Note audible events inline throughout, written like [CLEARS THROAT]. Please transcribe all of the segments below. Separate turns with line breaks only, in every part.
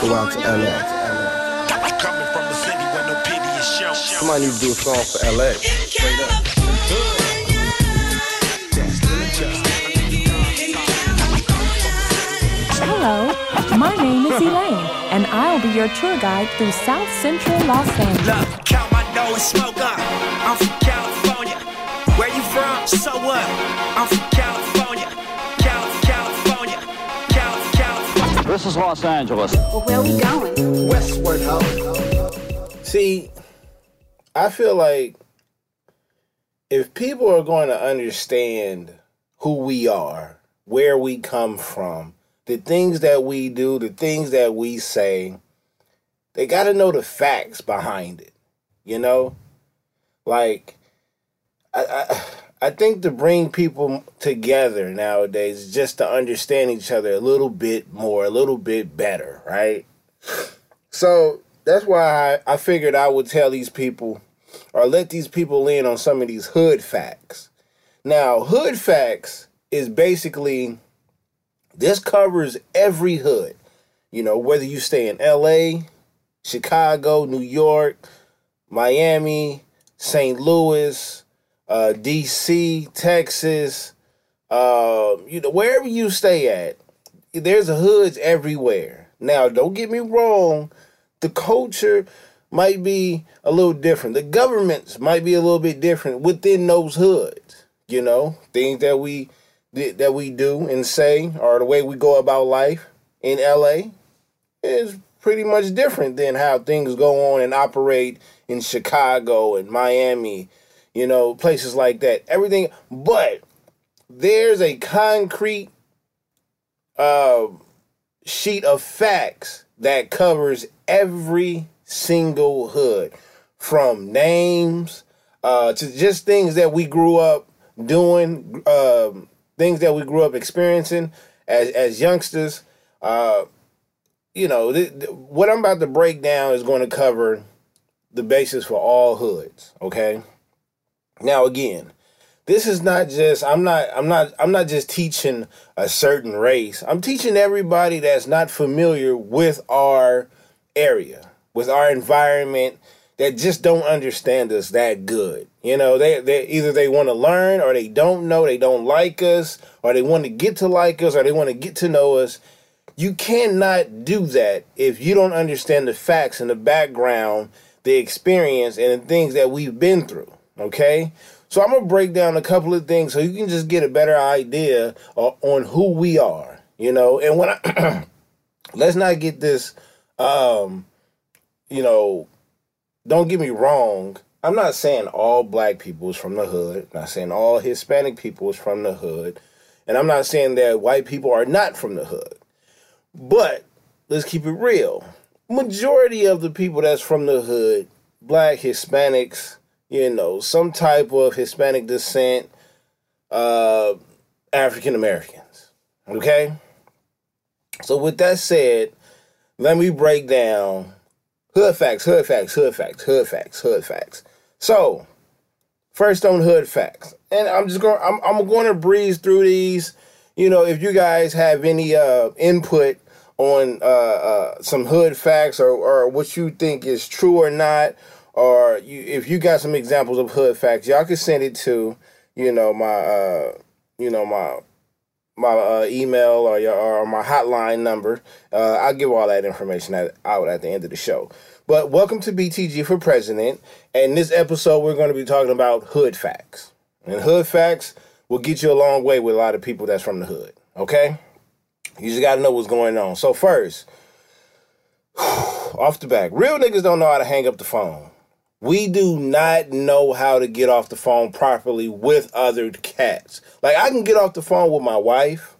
go out to LA. Somebody need to do a song for LA. Straight up.
Hello, my name is Elaine, and I'll be your tour guide through South Central Los Angeles.
Look, count my dough and smoke up. I'm from California. Where you from? So what? I'm from California.
This is Los Angeles.
Well, where are we going?
Westward Ho.
See, I feel like if people are going to understand who we are, where we come from, the things that we do, the things that we say, they got to know the facts behind it. You know, like I, I I think to bring people together nowadays just to understand each other a little bit more, a little bit better, right? So that's why I, I figured I would tell these people or let these people in on some of these hood facts. Now, hood facts is basically this covers every hood. You know, whether you stay in LA, Chicago, New York, Miami, St. Louis, uh, DC, Texas, uh, you know, wherever you stay at, there's hoods everywhere. Now, don't get me wrong, the culture might be a little different. The governments might be a little bit different within those hoods. You know, things that we that we do and say, or the way we go about life in LA, is pretty much different than how things go on and operate in Chicago and Miami. You know, places like that. Everything, but there's a concrete uh, sheet of facts that covers every single hood from names uh, to just things that we grew up doing, um, things that we grew up experiencing as, as youngsters. Uh, you know, th- th- what I'm about to break down is going to cover the basis for all hoods. Okay. Now, again, this is not just i'm not i'm not i'm not just teaching a certain race. I'm teaching everybody that's not familiar with our area with our environment that just don't understand us that good. You know they, they either they want to learn or they don't know they don't like us or they want to get to like us or they want to get to know us. You cannot do that if you don't understand the facts and the background the experience and the things that we've been through okay so I'm gonna break down a couple of things so you can just get a better idea uh, on who we are, you know. And when I [CLEARS THROAT] let's not get this, um, you know, don't get me wrong. I'm not saying all black people is from the hood. I'm not saying all Hispanic people is from the hood, and I'm not saying that white people are not from the hood. But let's keep it real. Majority of the people that's from the hood, black, Hispanics, you know, some type of Hispanic descent, uh, African Americans. Okay? So, with that said, let me break down hood facts, hood facts, hood facts, hood facts, hood facts. So, first on hood facts. And I'm just going I'm I'm going to breeze through these. You know, if you guys have any uh input on uh, uh some hood facts or or what you think is true or not, or you, if you got some examples of hood facts, y'all can send it to you know my uh you know my my uh, email or your or my hotline number. Uh, I'll give all that information at, out at the end of the show. But welcome to BTG for President. And this episode, we're going to be talking about hood facts. And hood facts will get you a long way with a lot of people that's from the hood. Okay, you just got to know what's going on. So first, [SIGHS] off the back, real niggas don't know how to hang up the phone. We do not know how to get off the phone properly with other cats. Like I can get off the phone with my wife.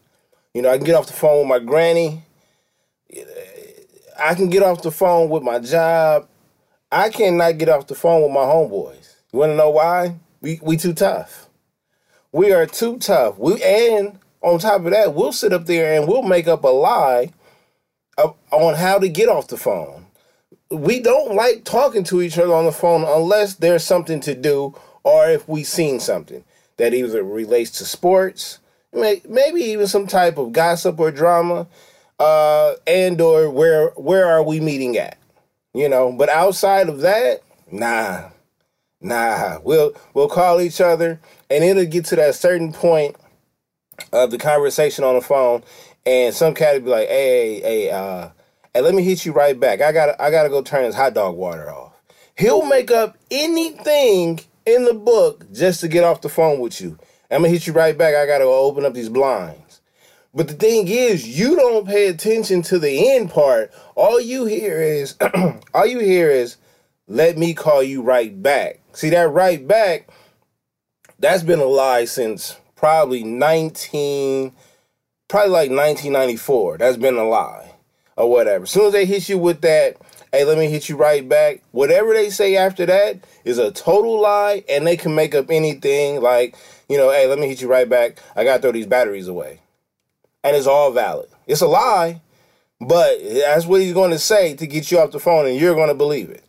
You know, I can get off the phone with my granny. I can get off the phone with my job. I cannot get off the phone with my homeboys. You want to know why? We we too tough. We are too tough. We and on top of that, we'll sit up there and we'll make up a lie of, on how to get off the phone we don't like talking to each other on the phone unless there's something to do or if we've seen something that either relates to sports, maybe even some type of gossip or drama. uh, and or where where are we meeting at? You know, but outside of that, nah, nah. We'll we'll call each other, and it'll get to that certain point of the conversation on the phone, and some cat will be like, "Hey, hey, uh, hey, let me hit you right back. I gotta I gotta go turn this hot dog water off." He'll make up anything in the book just to get off the phone with you. I'm gonna hit you right back. I gotta go open up these blinds. But the thing is, you don't pay attention to the end part. All you hear is, [CLEARS THROAT] all you hear is, let me call you right back. See that right back? That's been a lie since probably 19, probably like 1994. That's been a lie or whatever. As soon as they hit you with that, hey, let me hit you right back. Whatever they say after that is a total lie, and they can make up anything like, you know, hey, let me hit you right back. I got to throw these batteries away. And it's all valid. It's a lie, but that's what he's going to say to get you off the phone, and you're going to believe it,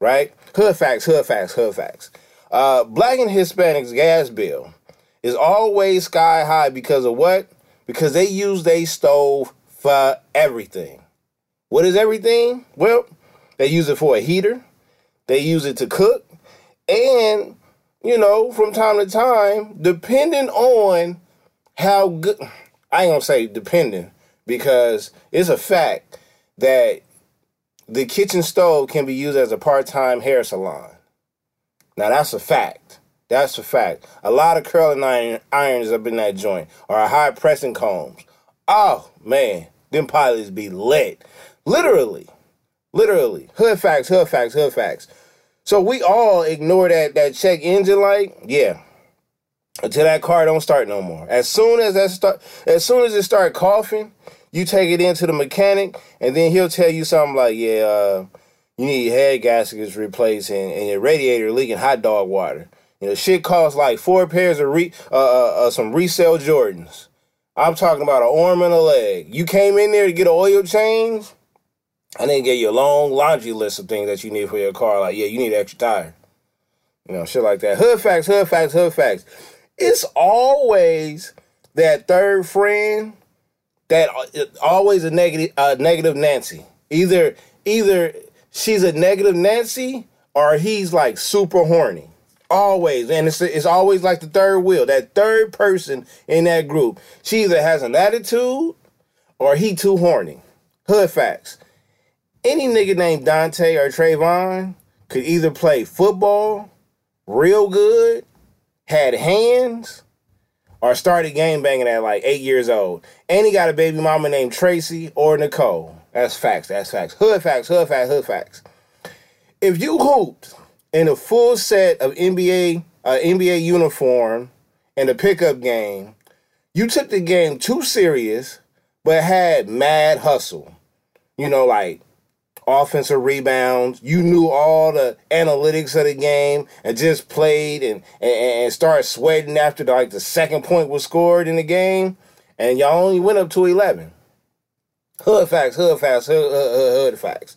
right? Hood facts, hood facts, hood facts. Uh, black and Hispanics gas bill is always sky high because of what? Because they use their stove for everything. What is everything? Well, they use it for a heater. They use it to cook. And, you know, from time to time, depending on how good, I ain't gonna say depending, because it's a fact that the kitchen stove can be used as a part time hair salon. Now, that's a fact. That's a fact. A lot of curling iron, irons up in that joint, or high pressing combs. Oh, man, them pilots be lit. Literally. Literally. Hood facts, hood facts, hood facts. So we all ignore that that check engine light. Yeah. Until that car don't start no more. As soon as that start as soon as it start coughing, you take it into the mechanic and then he'll tell you something like, yeah, uh, you need your head gaskets replaced and, and your radiator leaking hot dog water. You know, shit costs like four pairs of re, uh, uh, uh, some resale Jordans. I'm talking about an arm and a leg. You came in there to get an oil change. I didn't get you a long laundry list of things that you need for your car. Like, yeah, you need an extra tire. You know, shit like that. Hood facts, hood facts, hood facts. It's always that third friend that uh, always a negative, uh, negative Nancy. Either, either she's a negative Nancy or he's like super horny. Always, and it's it's always like the third wheel, that third person in that group. She either has an attitude or he too horny. Hood facts any nigga named Dante or Trayvon could either play football real good, had hands, or started game banging at like eight years old. And he got a baby mama named Tracy or Nicole. That's facts. That's facts. Hood facts. Hood facts. Hood facts. If you hooped in a full set of NBA uh, NBA uniform in a pickup game, you took the game too serious, but had mad hustle. You know, like offensive rebounds. You knew all the analytics of the game and just played and, and, and started sweating after the, like the second point was scored in the game. And y'all only went up to 11. Hood facts, hood facts, hood, hood, hood, hood facts.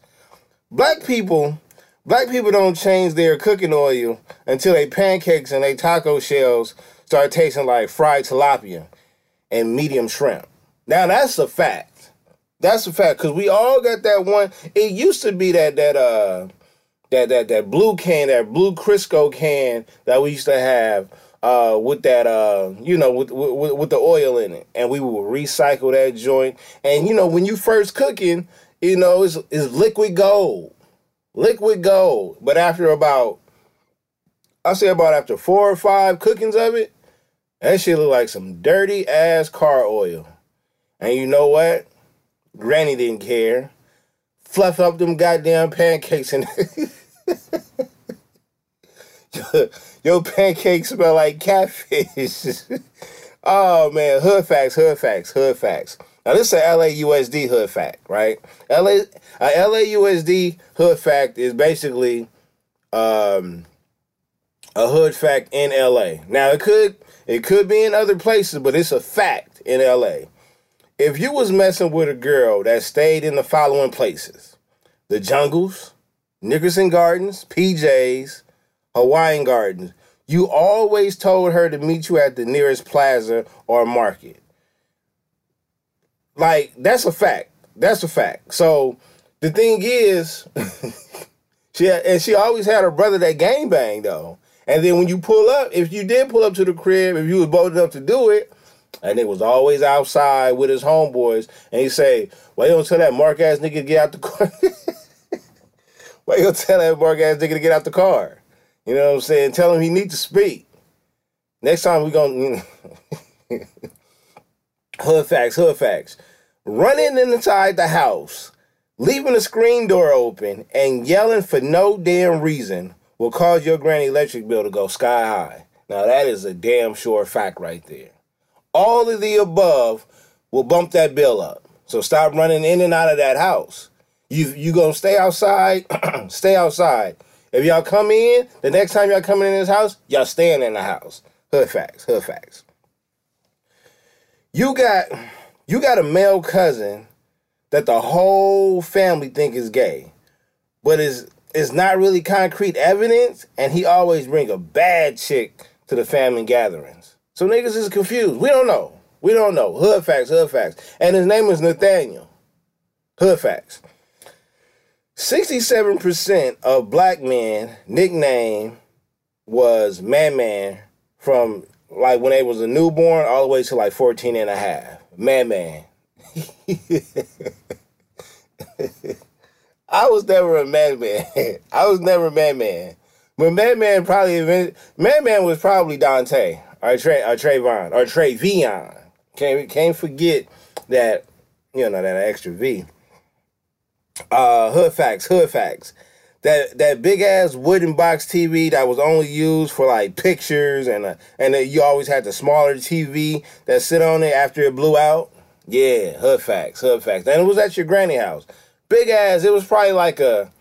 Black people, black people don't change their cooking oil until they pancakes and they taco shells start tasting like fried tilapia and medium shrimp. Now that's a fact. That's a fact because we all got that one. It used to be that that uh that that that blue can, that blue Crisco can that we used to have uh with that uh you know with, with with the oil in it, and we would recycle that joint. And you know when you first cooking, you know it's it's liquid gold, liquid gold. But after about I say about after four or five cookings of it, that shit look like some dirty ass car oil. And you know what? Granny didn't care. Fluff up them goddamn pancakes and [LAUGHS] your pancakes smell like catfish. [LAUGHS] oh man, hood facts, hood facts, hood facts. Now this is a LAUSD hood fact, right? LA a LAUSD hood fact is basically um, a hood fact in LA. Now it could it could be in other places, but it's a fact in LA if you was messing with a girl that stayed in the following places the jungles, Nickerson Gardens, PJs, Hawaiian Gardens, you always told her to meet you at the nearest plaza or market. Like, that's a fact. That's a fact. So the thing is, [LAUGHS] she had, and she always had her brother that gang bang though. And then when you pull up, if you did pull up to the crib, if you was bold enough to do it, and it was always outside with his homeboys, and he say, "Why you don't tell that mark ass nigga to get out the car? [LAUGHS] Why you don't tell that mark ass nigga to get out the car? You know what I'm saying? Tell him he need to speak. Next time we gonna [LAUGHS] hood facts, hood facts. Running inside the house, leaving the screen door open, and yelling for no damn reason will cause your granny electric bill to go sky high. Now that is a damn sure fact right there. All of the above will bump that bill up. So stop running in and out of that house. You you gonna stay outside? [CLEARS THROAT] stay outside. If y'all come in, the next time y'all coming in this house, y'all staying in the house. Hood facts, hood facts. You got you got a male cousin that the whole family think is gay, but is is not really concrete evidence, and he always bring a bad chick to the family gatherings. So niggas is confused. We don't know. We don't know. Hood facts, hood facts. And his name is Nathaniel. Hood facts. 67% of black men nickname was Man Man from like when they was a newborn all the way to like 14 and a half. Man Man. [LAUGHS] I was never a man man. [LAUGHS] I was never a man man. But man man probably man man was probably Dante or Trey or Trayvon or Trayvion. Can't can't forget that you know that extra V. Uh, hood facts, hood facts. That that big ass wooden box TV that was only used for like pictures and uh, and then you always had the smaller TV that sit on it after it blew out. Yeah, hood facts, hood facts. And it was at your granny house. Big ass. It was probably like a,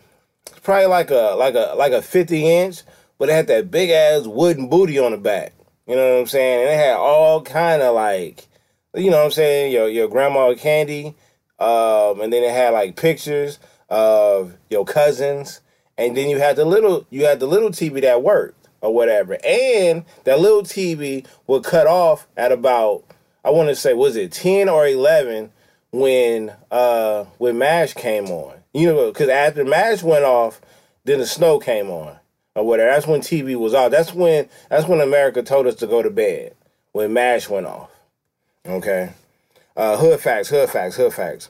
probably like a like a like a fifty inch, but it had that big ass wooden booty on the back. You know what I'm saying? And it had all kind of like, you know what I'm saying? Your your grandma candy, um, and then it had like pictures of your cousins, and then you had the little you had the little TV that worked or whatever, and that little TV would cut off at about I want to say was it ten or eleven when uh when Mash came on. You know, because after Mash went off, then the snow came on or whatever. That's when TV was off. That's when that's when America told us to go to bed when Mash went off. Okay, uh, hood facts, hood facts, hood facts.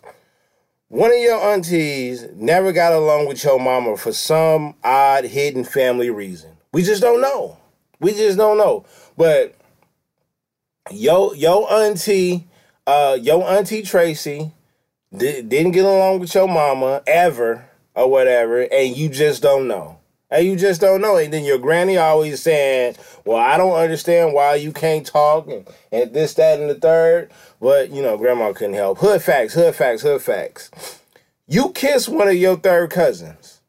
One of your aunties never got along with your mama for some odd hidden family reason. We just don't know. We just don't know. But yo, yo auntie, uh, yo auntie Tracy di- didn't get along with your mama ever or whatever, and you just don't know. And you just don't know. And then your granny always saying, Well, I don't understand why you can't talk and, and this, that, and the third. But, you know, grandma couldn't help. Hood facts, hood facts, hood facts. You kiss one of your third cousins.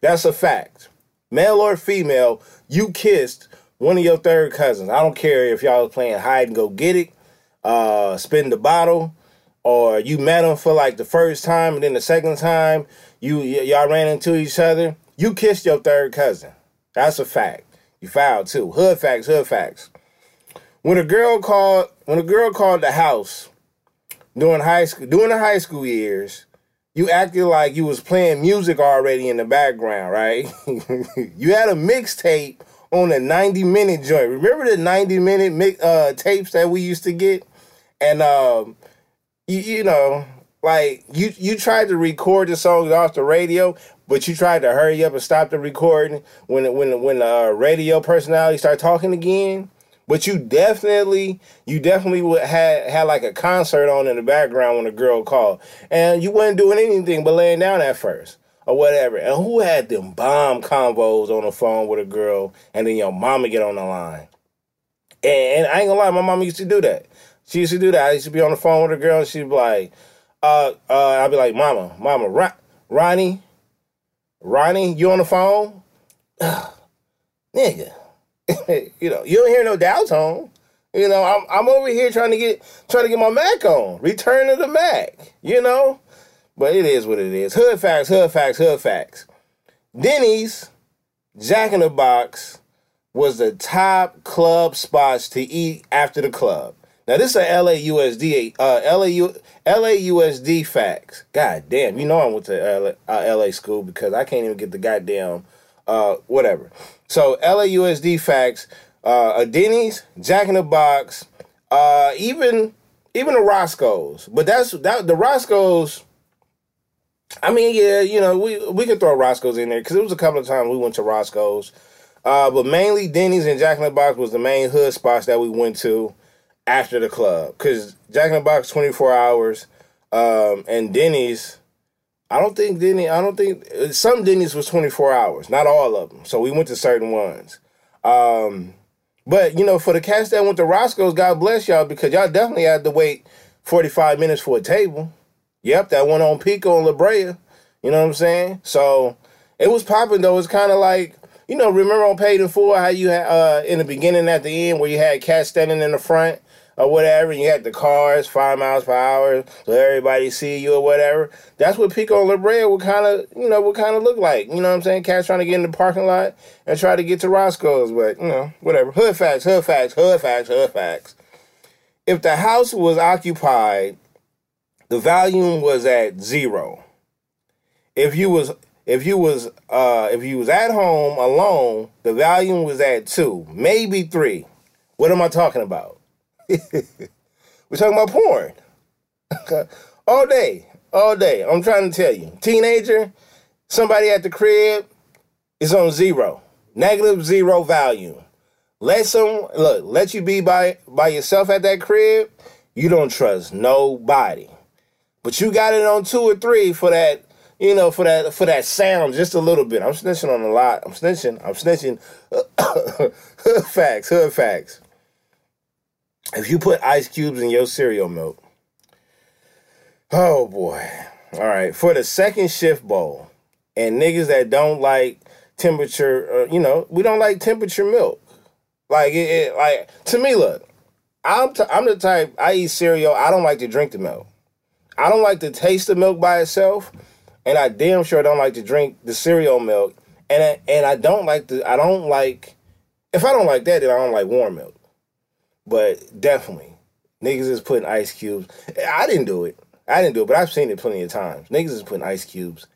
That's a fact. Male or female, you kissed one of your third cousins. I don't care if y'all was playing hide and go get it, uh, spin the bottle, or you met them for like the first time and then the second time you y- y'all ran into each other you kissed your third cousin. That's a fact. You filed too. Hood facts, hood facts. When a girl called when a girl called the house during high school during the high school years, you acted like you was playing music already in the background, right? [LAUGHS] you had a mixtape on a 90 minute joint. Remember the 90 minute mi- uh, tapes that we used to get? And um, you, you know, like you you tried to record the songs off the radio, but you tried to hurry up and stop the recording when when when the radio personality start talking again. But you definitely you definitely would had had like a concert on in the background when a girl called, and you wasn't doing anything but laying down at first or whatever. And who had them bomb convos on the phone with a girl, and then your mama get on the line? And, and I ain't gonna lie, my mama used to do that. She used to do that. I used to be on the phone with a girl, and she'd be like, uh, uh, I'd be like, Mama, Mama, Ron- Ronnie, Ronnie, you on the phone? [SIGHS] Nigga, [LAUGHS] you know, you don't hear no dial tone. You know, I'm I'm over here trying to get trying to get my Mac on. Return to the Mack. You know, but it is what it is. Hood facts, hood facts, hood facts. Denny's, Jack in the Box was the top club spots to eat after the club. Now this is a LAUSD, uh, LAU, LAUSD facts. God damn, you know I went to LA, uh, LA school because I can't even get the goddamn, uh, whatever. So LAUSD facts, uh, a Denny's, Jack in the Box, uh, even even the Roscoe's. But that's that the Roscoe's. I mean, yeah, you know, we we could throw Roscoe's in there because it was a couple of times we went to Roscoe's. Uh, but mainly Denny's and Jack in the Box was the main hood spots that we went to after the club. Cause Jack in the Box twenty four hours, um, and Denny's. I don't think Denny. I don't think some Denny's was twenty four hours. Not all of them. So we went to certain ones. Um, but you know, for the cats that went to Roscoe's, God bless y'all because y'all definitely had to wait forty five minutes for a table. Yep, that one on Pico and La Brea. You know what I'm saying? So it was popping though. It's kind of like you know, remember on Paid in Full how you had uh, in the beginning at the end where you had cats standing in the front or whatever, you had the cars five miles per hour so everybody see you or whatever. That's what Pico La would kind of, you know, would kind of look like. You know what I'm saying? Cats trying to get in the parking lot and try to get to Roscoe's, but you know, whatever. Hood facts, hood facts, hood facts, hood facts. If the house was occupied, the volume was at zero. If you was if you was uh if you was at home alone, the volume was at two, maybe three. What am I talking about? [LAUGHS] We're talking about porn. [LAUGHS] all day, all day. I'm trying to tell you. Teenager, somebody at the crib is on zero. Negative zero value. Let some look, let you be by by yourself at that crib, you don't trust nobody. But you got it on two or three for that you know, for that for that sound just a little bit. I'm snitching on a lot. I'm snitching. I'm snitching. [COUGHS] facts. Hood facts. If you put ice cubes in your cereal milk, oh boy. All right, for the second shift bowl, and niggas that don't like temperature, uh, you know, we don't like temperature milk. Like it, it like to me, look, I'm t- I'm the type I eat cereal. I don't like to drink the milk. I don't like to taste the milk by itself and I damn sure don't like to drink the cereal milk. And I, and I don't like the I don't like if I don't like that, then I don't like warm milk. But definitely, niggas is putting ice cubes. I didn't do it. I didn't do it, but I've seen it plenty of times. Niggas is putting ice cubes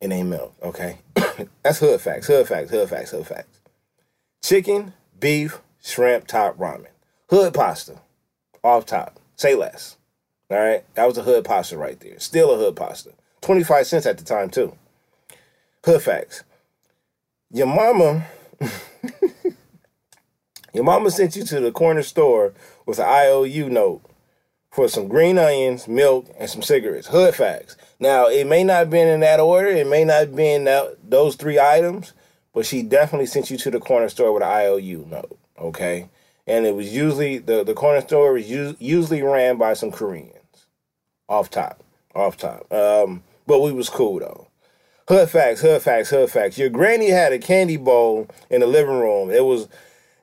in a milk. Okay, [COUGHS] that's hood facts. Hood facts. Hood facts. Hood facts. Chicken, beef, shrimp, top ramen, hood pasta, off top. Say less. All right, that was a hood pasta right there. Still a hood pasta. 25 cents at the time, too. Hood facts. Your mama, [LAUGHS] your mama sent you to the corner store with an IOU note for some green onions, milk, and some cigarettes. Hood facts. Now, it may not have been in that order. It may not have been that, those three items, but she definitely sent you to the corner store with an IOU note. Okay, and it was usually the the corner store was usually ran by some Koreans. Off top, off top. Um, but we was cool though. Hood facts, hood facts, hood facts. Your granny had a candy bowl in the living room. It was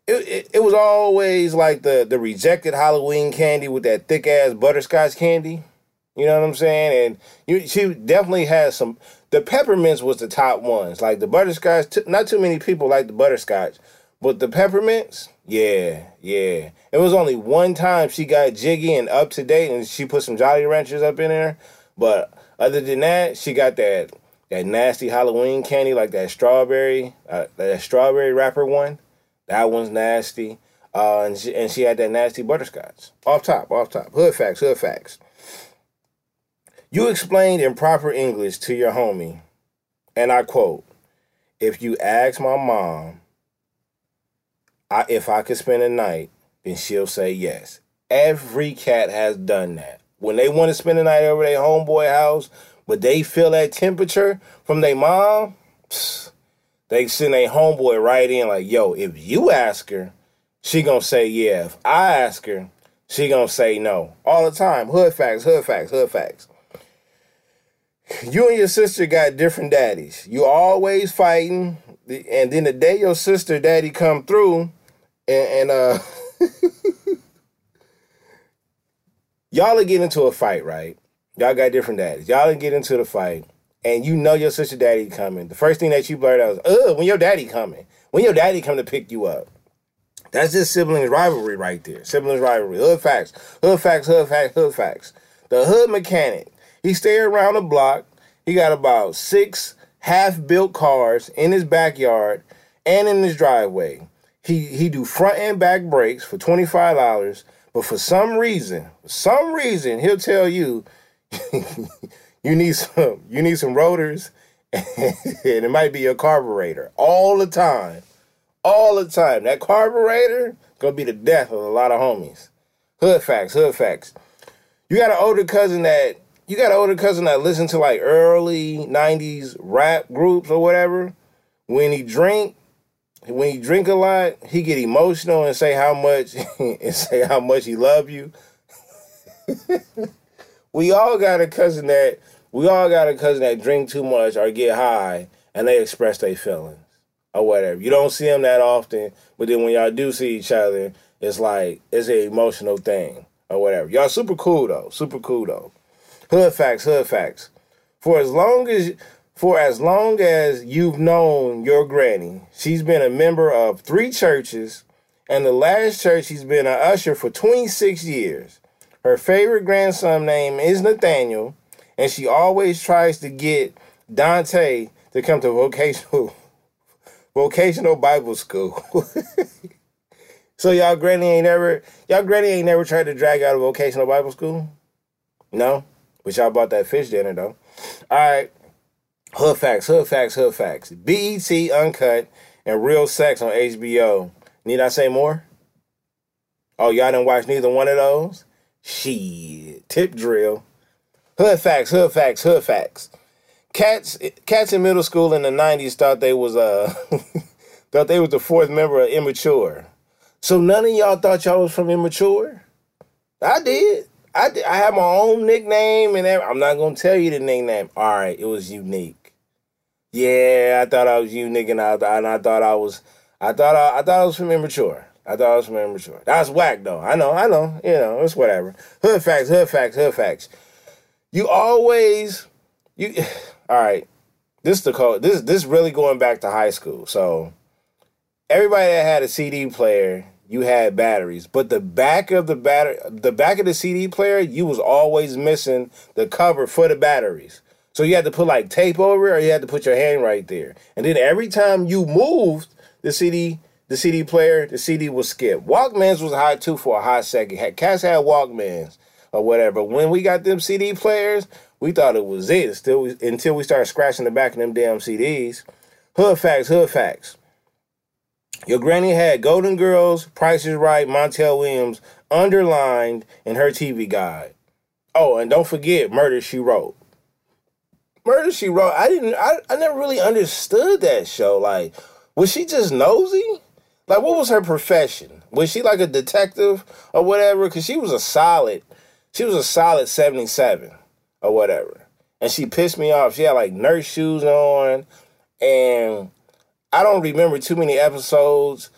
it, it, it was always like the the rejected Halloween candy with that thick ass butterscotch candy. You know what I'm saying? And you, she definitely has some. The peppermints was the top ones. Like the butterscotch, t- not too many people like the butterscotch, but the peppermints, yeah, yeah. It was only one time she got jiggy and up to date, and she put some Jolly Ranchers up in there. But other than that, she got that that nasty Halloween candy, like that strawberry, uh, that strawberry wrapper one. That one's nasty. Uh, and she and she had that nasty butterscotch. Off top, off top. Hood facts, hood facts. You explained in proper English to your homie, and I quote: "If you ask my mom, I, if I could spend a night, then she'll say yes." Every cat has done that when they want to spend the night over their homeboy house, but they feel that temperature from their mom, psst, they send a homeboy right in like, yo, if you ask her, she gonna say yeah. If I ask her, she gonna say no. All the time. Hood facts, hood facts, hood facts. You and your sister got different daddies. You always fighting, and then the day your sister daddy come through, and, and uh [LAUGHS] y'all are getting into a fight, right? Y'all got different daddies. Y'all get into the fight, and you know your sister daddy coming. The first thing that you blurt out is, "Ugh, when your daddy coming? When your daddy come to pick you up?" That's just siblings rivalry right there. Siblings rivalry. Hood facts. Hood facts. Hood facts. Hood facts. The hood mechanic. He stay around the block. He got about six half-built cars in his backyard and in his driveway. He he do front and back brakes for twenty five dollars, but for some reason, some reason, he'll tell you [LAUGHS] you need some you need some rotors [LAUGHS] and it might be your carburetor all the time. All the time. That carburetor gonna be the death of a lot of homies. Hood facts, hood facts. You got an older cousin that you got an older cousin that listen to like early 90s rap groups or whatever. When he drink, when he drink a lot, he get emotional and say how much [LAUGHS] and say how much he love you. [LAUGHS] we all got a cousin that we all got a cousin that drink too much or get high and they express their feelings or whatever. You don't see them that often, but then when y'all do see each other, it's like it's an emotional thing or whatever. Y'all super cool though, super cool though. Hood facts, hood facts. For as long as for as long as you've known your granny, she's been a member of three churches, and the last church she's been an usher for 26 years. Her favorite grandson name is Nathaniel, and she always tries to get Dante to come to vocational [LAUGHS] vocational Bible school. [LAUGHS] so y'all granny ain't ever y'all granny ain't never tried to drag out a vocational Bible school? No? But y'all bought that fish dinner though. All right. Hood facts, hood facts, hood facts. BET Uncut and Real Sex on HBO. Need I say more? Oh, y'all didn't watch neither one of those? Shit. Tip drill. Hood facts, hood facts, hood facts. Cats cats in middle school in the 90s thought they was uh [LAUGHS] thought they was the fourth member of immature. So none of y'all thought y'all was from immature? I did. I did. I have my own nickname and I'm not gonna tell you the nickname. All right, it was unique. Yeah, I thought I was unique and I, and I thought I was I thought I, I thought I was from immature. I thought I was from immature. That's whack though. I know, I know, you know, it's whatever. Hood facts, hood facts, hood facts. You always you [SIGHS] all right. This the code. This this really going back to high school. So everybody that had a CD player, you had batteries, but the back of the batter, the back of the CD player, you was always missing the cover for the batteries. So you had to put like tape over it, or you had to put your hand right there. And then every time you moved the CD, the CD player, the CD was skip. Walkmans was hot too for a hot second. Had cats had Walkmans or whatever. When we got them CD players, we thought it was it. Still, until we started scratching the back of them damn CDs. Hood facts, hood facts. Your granny had Golden Girls, Price is Right, Montel Williams underlined in her TV guide. Oh, and don't forget Murder She Wrote. Murder She Wrote. I didn't. I, I never really understood that show. Like, was she just nosy? Like, what was her profession? Was she like a detective or whatever? Because she was a solid. She was a solid seventy-seven or whatever. And she pissed me off. She had like nurse shoes on. And I don't remember too many episodes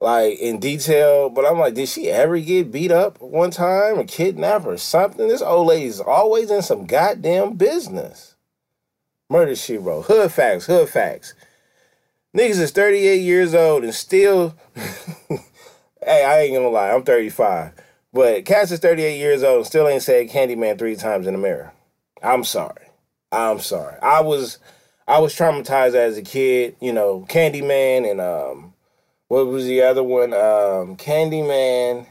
like in detail, but I'm like, did she ever get beat up one time or kidnapped or something? This old lady's always in some goddamn business. Murder she wrote. Hood facts, hood facts. Niggas is 38 years old and still [LAUGHS] Hey, I ain't gonna lie, I'm 35. But Cass is 38 years old and still ain't said Candyman three times in the mirror. I'm sorry. I'm sorry. I was I was traumatized as a kid, you know, Candyman and um what was the other one? Um Candyman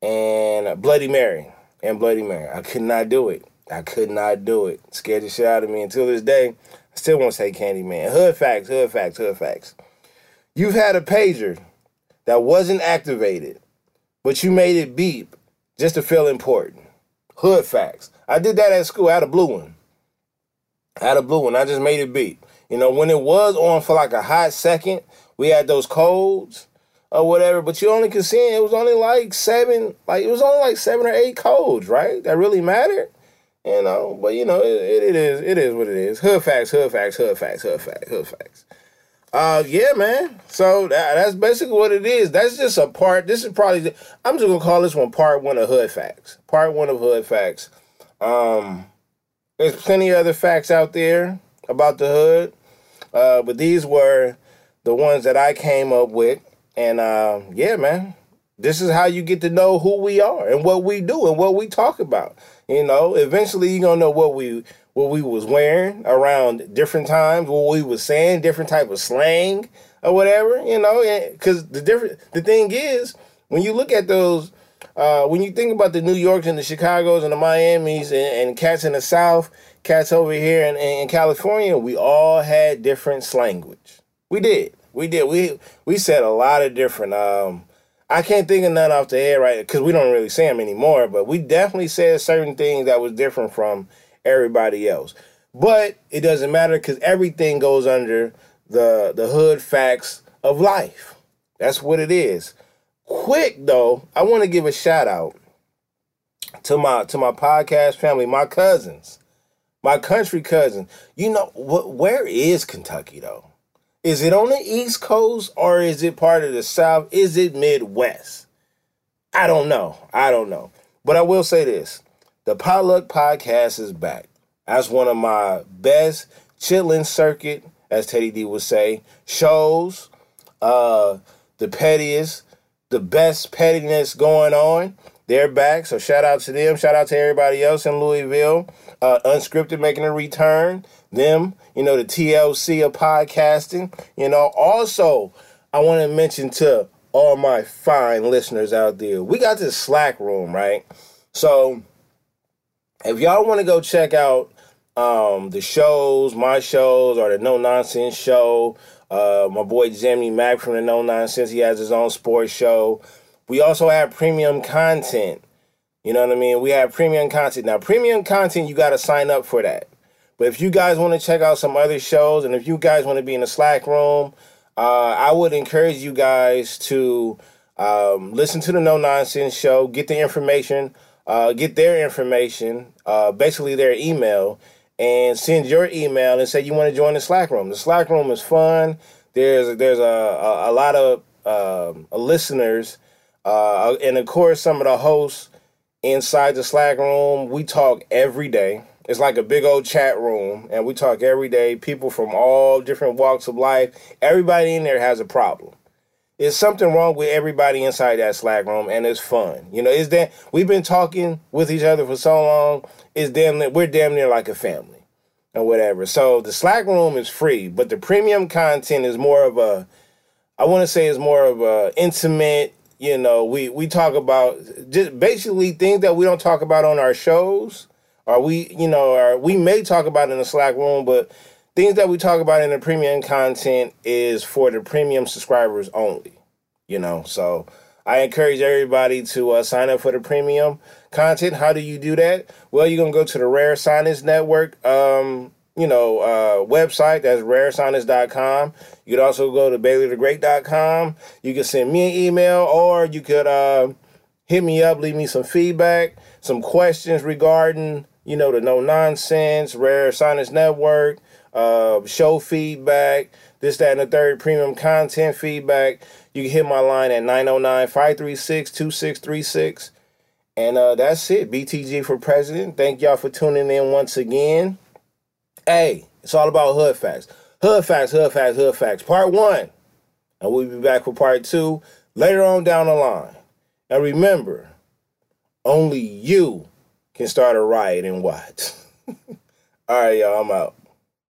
and Bloody Mary. And Bloody Mary. I could not do it. I could not do it. Scared the shit out of me until this day. I still won't say Candyman. Hood facts, hood facts, hood facts. You've had a pager that wasn't activated, but you made it beep just to feel important. Hood facts. I did that at school. I had a blue one. I had a blue one. I just made it beep. You know, when it was on for like a hot second, we had those codes or whatever, but you only could see it. It was only like seven, like it was only like seven or eight codes, right? That really mattered. You know, but you know, it, it, is it is what it is. Hood facts, hood facts, hood facts, hood facts, hood facts. Uh, yeah, man. So that, that's basically what it is. That's just a part. This is probably. I'm just gonna call this one part one of hood facts. Part one of hood facts. Um, there's plenty of other facts out there about the hood, uh, but these were the ones that I came up with. And uh, yeah, man, this is how you get to know who we are and what we do and what we talk about. You know, eventually you're gonna know what we what we was wearing around different times, what we was saying, different type of slang or whatever. You know, because the different the thing is when you look at those. Uh, when you think about the New Yorks and the Chicagos and the Miamis and, and cats in the South, cats over here in, in California, we all had different language. We did. We did. We we said a lot of different. Um, I can't think of none off the head right because we don't really say them anymore. But we definitely said certain things that was different from everybody else. But it doesn't matter because everything goes under the the hood facts of life. That's what it is. Quick though, I want to give a shout out to my to my podcast family, my cousins, my country cousins. You know what? Where is Kentucky though? Is it on the East Coast or is it part of the South? Is it Midwest? I don't know. I don't know. But I will say this the Potluck Podcast is back. That's one of my best chitlin circuit, as Teddy D would say, shows. Uh, the pettiest, the best pettiness going on. They're back. So shout out to them. Shout out to everybody else in Louisville. Uh, Unscripted making a return them, you know, the TLC of podcasting. You know, also, I want to mention to all my fine listeners out there, we got this Slack room, right? So, if y'all want to go check out um, the shows, my shows, or the No Nonsense show, uh, my boy Jimmy Mack from the No Nonsense, he has his own sports show. We also have premium content. You know what I mean? We have premium content. Now, premium content, you got to sign up for that. But if you guys want to check out some other shows and if you guys want to be in the Slack room, uh, I would encourage you guys to um, listen to the No Nonsense show, get the information, uh, get their information, uh, basically their email, and send your email and say you want to join the Slack room. The Slack room is fun. There's there's a, a, a lot of um, listeners, uh, and of course some of the hosts inside the Slack room. We talk every day. It's like a big old chat room, and we talk every day. People from all different walks of life. Everybody in there has a problem. There's something wrong with everybody inside that Slack room, and it's fun. You know, it's that we've been talking with each other for so long. It's damn near, we're damn near like a family, or whatever. So the Slack room is free, but the premium content is more of a, I want to say, is more of a intimate. You know, we we talk about just basically things that we don't talk about on our shows or we, you know, or we may talk about in the Slack room, but things that we talk about in the premium content is for the premium subscribers only. You know, so I encourage everybody to uh, sign up for the premium content. How do you do that? Well, you're gonna go to the Rare Science Network. Um, you know, uh, website that's rarescience.com. You could also go to baileythegreat.com. You can send me an email or you could uh, hit me up, leave me some feedback, some questions regarding you know, the No Nonsense, Rare Science Network, uh, show feedback, this, that, and the third premium content feedback. You can hit my line at 909 536 2636. And uh, that's it. BTG for president. Thank y'all for tuning in once again. Hey, it's all about hood facts. Hood facts, hood facts, hood facts. Part one. And we'll be back for part two later on down the line. And remember, only you can start a riot and what? [LAUGHS] All right, y'all, I'm out.